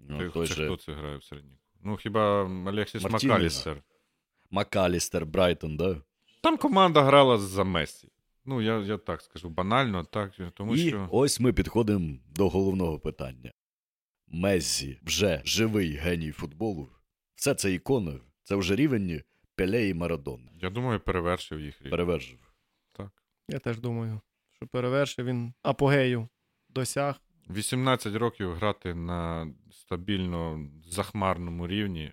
Ну, Ти- той це же хто це грає в середньоку? Ну хіба Алексіс. Макалістер. Макалістер, Брайтон, да? Там команда грала за Месі. Ну, я, я так скажу, банально, так, тому І що. ось ми підходимо до головного питання. Меззі вже живий геній футболу. Все це ікони, це вже рівень Пеле і Марадони. Я думаю, перевершив їх рівень. Перевершив. Так. Я теж думаю, що перевершив він апогею досяг. 18 років грати на стабільно захмарному рівні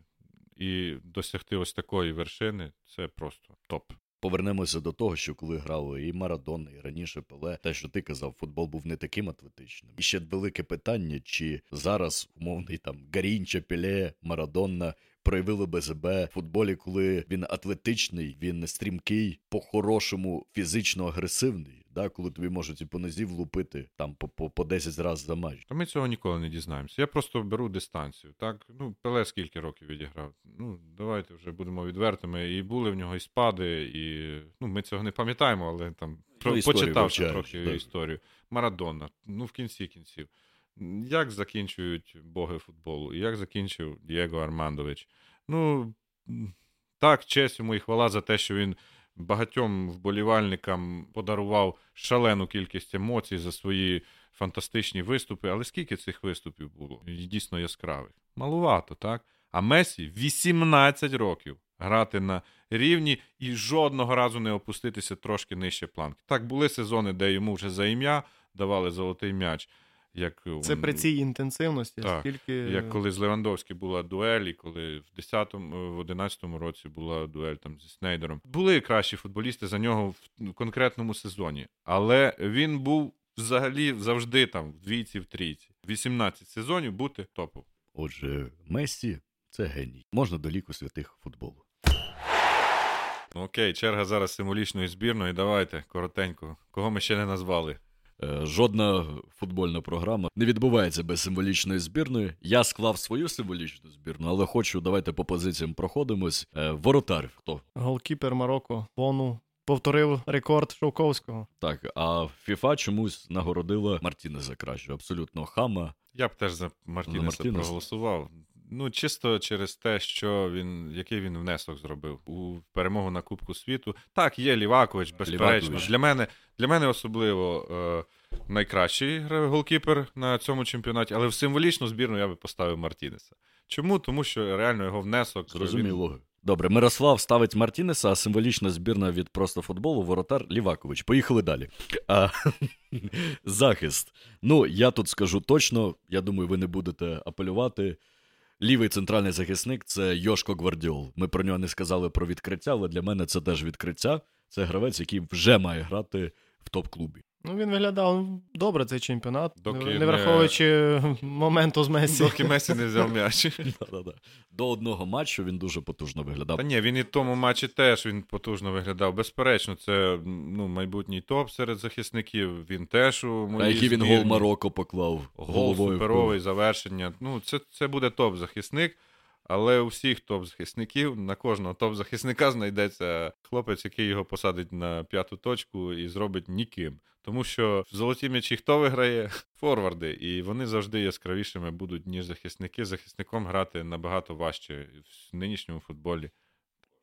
і досягти ось такої вершини це просто топ. Повернемося до того, що коли грали і Марадон, і раніше Пеле, те, що ти казав, футбол був не таким атлетичним. І ще велике питання, чи зараз умовний там Гарінча, Пеле, Марадонна проявили би себе в футболі, коли він атлетичний, він стрімкий, по-хорошому фізично агресивний. Да, коли тобі можуть і по нозі влупити там по, по, по 10 разів за матч. Та ми цього ніколи не дізнаємося. Я просто беру дистанцію. Так, ну, Пеле скільки років відіграв. Ну, давайте вже будемо відвертими. І були в нього і спади, і ну, ми цього не пам'ятаємо, але там про, почитавши трохи так. історію. Марадона, ну в кінці кінців. Як закінчують боги футболу? І як закінчив Дієго Армандович? Ну, так, честь йому і хвала за те, що він багатьом вболівальникам подарував шалену кількість емоцій за свої фантастичні виступи. Але скільки цих виступів було? Дійсно яскравих. Малувато, так? А Месі 18 років грати на рівні і жодного разу не опуститися трошки нижче планки. Так, були сезони, де йому вже за ім'я давали золотий м'яч. Як, Це при цій інтенсивності, Так, скільки як коли з Левандовським була дуель, і коли в 10-му, в 11-му році була дуель там зі Снейдером. Були кращі футболісти за нього в конкретному сезоні, але він був взагалі завжди там в двійці, в трійці. 18 сезонів бути топом. Отже, Мессі це геній. Можна до ліку святих футболу. Ну, окей, черга зараз символічної збірної. Давайте коротенько. Кого ми ще не назвали? Е, Жодна футбольна програма не відбувається без символічної збірної. Я склав свою символічну збірну, але хочу, давайте по позиціям проходимось. Е, Воротар хто? голкіпер Марокко Бону повторив рекорд Шовковського. Так, а ФІФА чомусь нагородила Мартінеза краще. Абсолютно хама. Я б теж за Мартінеса Мартінеса. проголосував. Ну, чисто через те, що він, який він внесок зробив у перемогу на Кубку світу. Так, є Лівакович, безперечно. Лівакович. Для мене, для мене особливо е, найкращий голкіпер на цьому чемпіонаті, але в символічну збірну я би поставив Мартінеса. Чому? Тому що реально його внесок. він- Зрозуміло. Добре, Мирослав ставить Мартінеса, а символічна збірна від просто футболу воротар Лівакович. Поїхали далі. А, (laughs) захист. Ну, я тут скажу точно, я думаю, ви не будете апелювати. Лівий центральний захисник це Йошко Гвардіол. Ми про нього не сказали про відкриття, але для мене це теж відкриття. Це гравець, який вже має грати в топ-клубі. Ну, він виглядав добре цей чемпіонат, Доки не не- враховуючи (laughs) моменту з Месі. Доки Месі не взяв м'яч. (laughs) До одного матчу він дуже потужно виглядав. Та ні, він і в тому матчі теж він потужно виглядав. Безперечно, це ну, майбутній топ серед захисників. Він теж у А який він гол Марокко поклав Гол суперовий, завершення. Ну, це, це буде топ-захисник. Але у всіх топ-захисників на кожного топ-захисника знайдеться хлопець, який його посадить на п'яту точку і зробить ніким. Тому що в золоті м'ячі хто виграє? (laughs) Форварди. І вони завжди яскравішими будуть, ніж захисники. Захисником грати набагато важче в нинішньому футболі.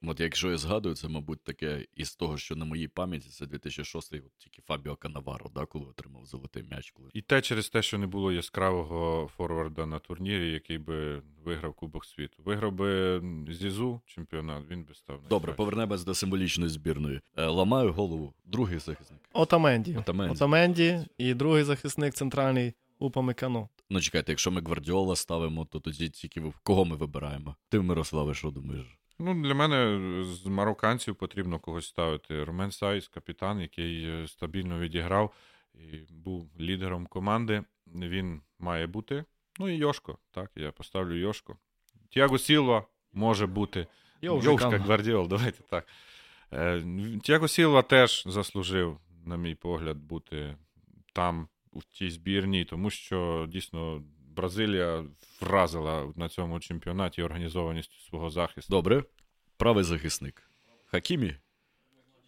От якщо я згадую, це, мабуть, таке із того, що на моїй пам'яті це 2006 от тільки Фабіо Канаваро, да, коли отримав золотий м'яч. Коли... І те через те, що не було яскравого форварда на турнірі, який би виграв Кубок світу. Виграв би Зізу чемпіонат, він би став. Добре, повернемось до символічної збірної. Е, Ламаю голову, другий захисник. Отаменді. Отаменді. Отаменді і другий захисник центральний Упамекано. Ну чекайте, якщо ми Гвардіола ставимо, то тоді тільки ви- кого ми вибираємо? Ти, Мирославе, що думаєш? Ну, для мене з марокканців потрібно когось ставити. Ромен Сайс, капітан, який е, стабільно відіграв і був лідером команди. Він має бути. Ну і Йошко. Так, я поставлю Йошко. Тіаго Сілва може бути. Йовшка Гвардіол, давайте так. Е, Тіаго Сілва теж заслужив, на мій погляд, бути там, у тій збірній, тому що дійсно Бразилія вразила на цьому чемпіонаті організованістю свого захисту. Добре, правий захисник. Хакімі.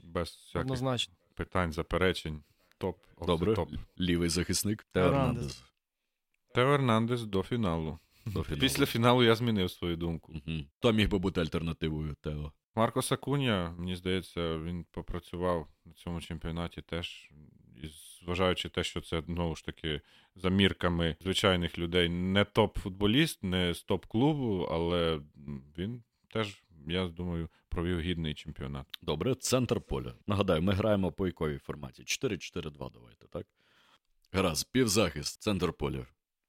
Без всяких Однозначно. питань, заперечень. Топ. Добре. Топ. Лівий захисник. Тео Ернандес. Тео Ернандес до фіналу. До фіналу. Після фіналу я змінив свою думку. Мгм. Хто міг би бути альтернативою Тео? Марко Сакуня, мені здається, він попрацював на цьому чемпіонаті теж. І зважаючи те, що це знову ж таки за мірками звичайних людей, не топ-футболіст, не з топ-клубу, але він теж, я думаю, провів гідний чемпіонат. Добре, центр поля. Нагадаю, ми граємо по якої форматі? 4-4-2, давайте, так? Гаразд, півзахист, центр поля.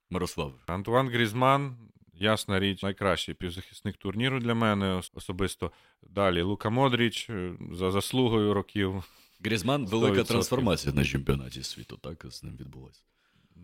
Мирослав. Антуан Грізман, ясна річ, найкращий півзахисник турніру для мене особисто. Далі Лука Модріч е, за заслугою років. Грізман велика 100%. трансформація на чемпіонаті світу, так з ним відбулася.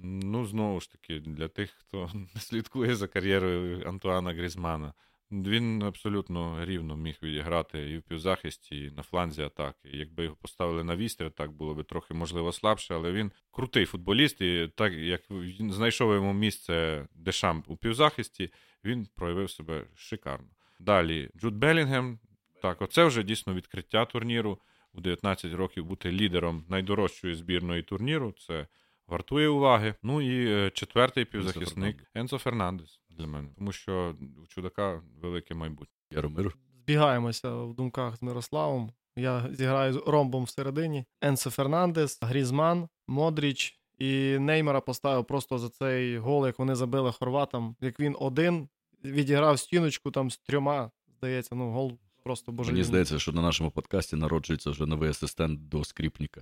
Ну, знову ж таки, для тих, хто слідкує за кар'єрою Антуана Грізмана. Він абсолютно рівно міг відіграти і в півзахисті, і на фланзі атаки. Якби його поставили на вістря, так було би трохи, можливо, слабше, але він крутий футболіст, і так як він знайшов йому місце Дешамп у півзахисті, він проявив себе шикарно. Далі Джуд Белінгем. Так, оце вже дійсно відкриття турніру. У 19 років бути лідером найдорожчої збірної турніру. Це вартує уваги. Ну і е, четвертий півзахисник Енцо Фернандес для мене, тому що у чудака велике майбутнє. Яромир. Збігаємося в думках з Мирославом. Я зіграю з ромбом всередині. Енсе Фернандес, Грізман, Модріч і Неймера поставив просто за цей гол, як вони забили хорватам. Як він один відіграв стіночку там з трьома. Здається, ну гол просто божевільний. Мені здається, що на нашому подкасті народжується вже новий асистент до скріпника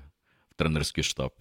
в тренерський штаб.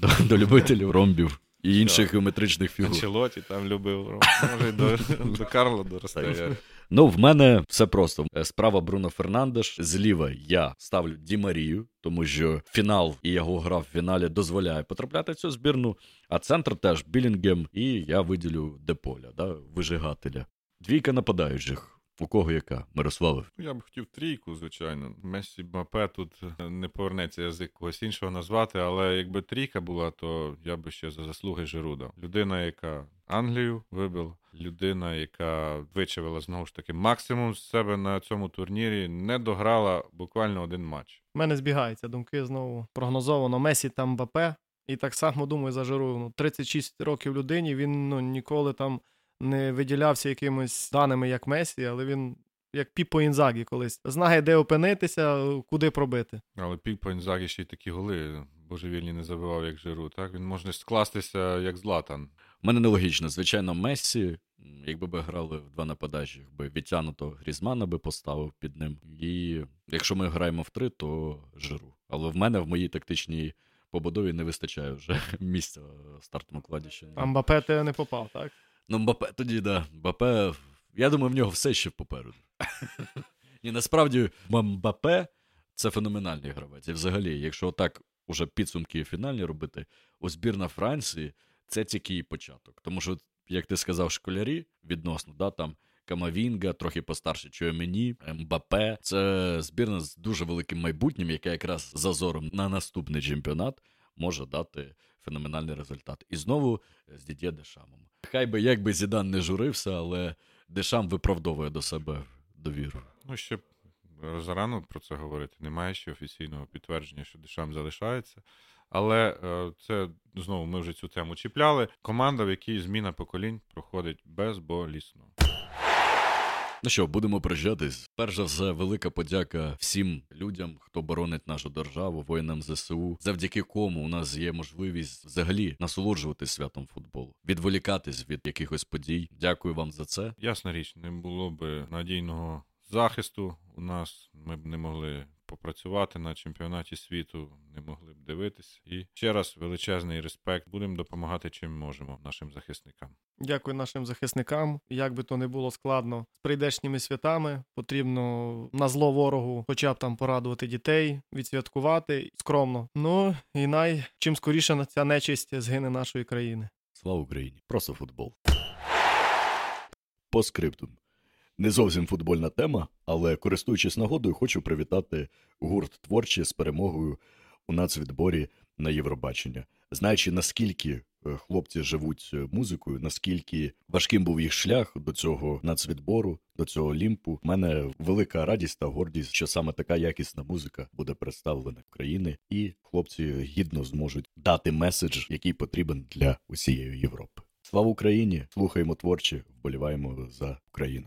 До, до любителів ромбів і інших геометричних фігур. Анчелоті там любив. Може, до, (laughs) до Карла доросте. Ну, в мене все просто. Е, Справа Бруно Фернандеш. Зліва я ставлю Ді Марію, тому що фінал і його гра в фіналі дозволяє потрапляти в цю збірну. А центр теж Білінгем, і я виділю Деполя, да, вижигателя. Двійка нападаючих. У кого яка? Мирославе. Ну, Я б хотів трійку, звичайно. Месі Мапе тут е, не повернеться язик когось іншого назвати, але якби трійка була, то я би ще за заслуги Жиру дав. Людина, яка Англію вибила, людина, яка вичавила знову ж таки максимум з себе на цьому турнірі, не дограла буквально один матч. У мене збігаються думки знову прогнозовано. Месі там Мбапе. І так само думаю за Жиру. Ну, 36 років людині. Він ну, ніколи там не виділявся якимись даними, як Месі, але він як Піпо Інзагі колись. Знає, де опинитися, куди пробити. Але Піпо Інзагі ще й такі голи божевільні не забивав, як Жиру. Так він може скластися як Златан. У мене нелогічно. Звичайно, Мессі, якби би грали в два нападачі, би відтягнуто Грізмана би поставив під ним. І якщо ми граємо в три, то жиру. Але в мене в моїй тактичній побудові не вистачає вже (laughs) місця в стартовому кладі. Ще. А Мбапе ти не попав, так? Ну, Мбапе тоді, да. Мбапе, я думаю, в нього все ще попереду. І насправді Мбапе Це феноменальний гравець. І взагалі, якщо отак уже підсумки фінальні робити, у збірна Франції це тільки і початок. Тому що, як ти сказав, школярі відносно, да, там Камавінга, трохи постарше Чуемені, Мбапе. Це збірна з дуже великим майбутнім, яка якраз зазором на наступний чемпіонат може дати феноменальний результат. І знову з Дідє Дешамом. Хай би як би Зідан не журився, але Дешам виправдовує до себе довіру. Ну, ще зарано про це говорити. Немає ще офіційного підтвердження, що Дешам залишається. Але е, це знову ми вже цю тему чіпляли. Команда, в якій зміна поколінь проходить безболісно. Ну що, будемо прощатись. Перш за все, велика подяка всім людям, хто боронить нашу державу, воїнам ЗСУ, завдяки кому у нас є можливість взагалі насолоджуватись святом футболу, відволікатись від якихось подій. Дякую вам за це. Ясна річ, не було б надійного захисту у нас. Ми б не могли попрацювати на чемпіонаті світу, не могли б дивитися. І ще раз величезний респект. Будемо допомагати чим можемо нашим захисникам. Дякую нашим захисникам. Як би то не було складно з прийдешніми святами, потрібно на зло ворогу, хоча б там порадувати дітей, відсвяткувати скромно. Ну і най чим скоріше ця нечисть згине нашої країни. Слава Україні! Просто футбол. По скриптум. Не зовсім футбольна тема, але користуючись нагодою, хочу привітати гурт творчі з перемогою у нацвідборі на Євробачення. Знаючи, наскільки е, хлопці живуть е, музикою, наскільки важким був їх шлях до цього нацвідбору, до цього лімпу, в мене велика радість та гордість, що саме така якісна музика буде представлена в країни, і хлопці гідно зможуть дати меседж, який потрібен для усієї Європи. Слава Україні! Слухаємо творчі, вболіваємо за Україну.